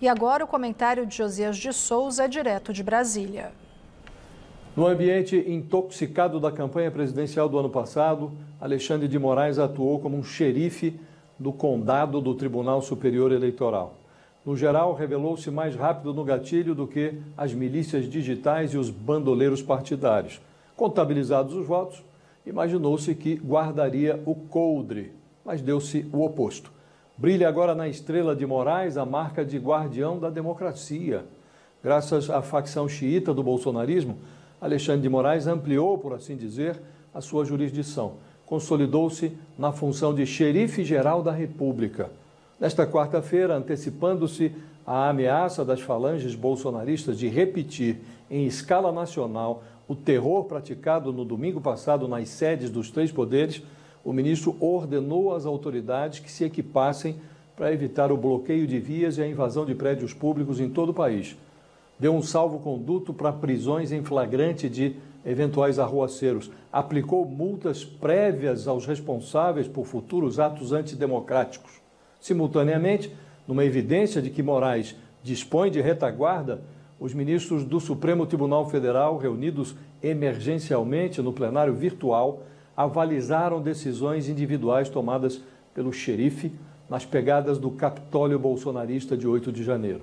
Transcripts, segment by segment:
E agora o comentário de Josias de Souza, direto de Brasília. No ambiente intoxicado da campanha presidencial do ano passado, Alexandre de Moraes atuou como um xerife do condado do Tribunal Superior Eleitoral. No geral, revelou-se mais rápido no gatilho do que as milícias digitais e os bandoleiros partidários. Contabilizados os votos, imaginou-se que guardaria o coldre, mas deu-se o oposto. Brilha agora na estrela de Moraes a marca de guardião da democracia. Graças à facção xiita do bolsonarismo, Alexandre de Moraes ampliou, por assim dizer, a sua jurisdição. Consolidou-se na função de xerife geral da República. Nesta quarta-feira, antecipando-se à ameaça das falanges bolsonaristas de repetir em escala nacional o terror praticado no domingo passado nas sedes dos três poderes, o ministro ordenou às autoridades que se equipassem para evitar o bloqueio de vias e a invasão de prédios públicos em todo o país deu um salvo-conduto para prisões em flagrante de eventuais arruaceiros, aplicou multas prévias aos responsáveis por futuros atos antidemocráticos. Simultaneamente, numa evidência de que Moraes dispõe de retaguarda, os ministros do Supremo Tribunal Federal, reunidos emergencialmente no plenário virtual, avalizaram decisões individuais tomadas pelo xerife nas pegadas do Capitólio bolsonarista de 8 de janeiro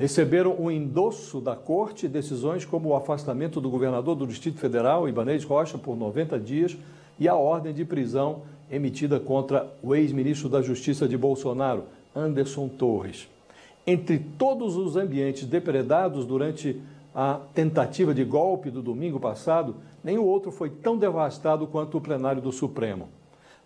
receberam o endosso da corte decisões como o afastamento do governador do Distrito Federal, Ibanez Rocha, por 90 dias, e a ordem de prisão emitida contra o ex-ministro da Justiça de Bolsonaro, Anderson Torres. Entre todos os ambientes depredados durante a tentativa de golpe do domingo passado, nenhum outro foi tão devastado quanto o plenário do Supremo.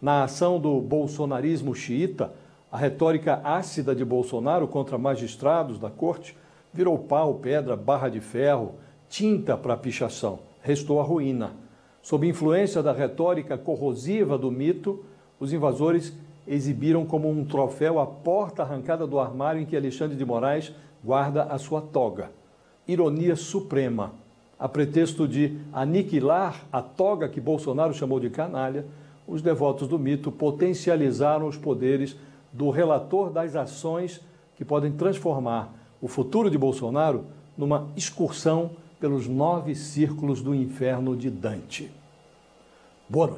Na ação do bolsonarismo xiita, a retórica ácida de Bolsonaro contra magistrados da corte virou pau, pedra, barra de ferro, tinta para a pichação. Restou a ruína. Sob influência da retórica corrosiva do mito, os invasores exibiram como um troféu a porta arrancada do armário em que Alexandre de Moraes guarda a sua toga. Ironia suprema. A pretexto de aniquilar a toga que Bolsonaro chamou de canalha, os devotos do mito potencializaram os poderes do relator das ações que podem transformar o futuro de Bolsonaro numa excursão pelos nove círculos do inferno de Dante. Boa noite.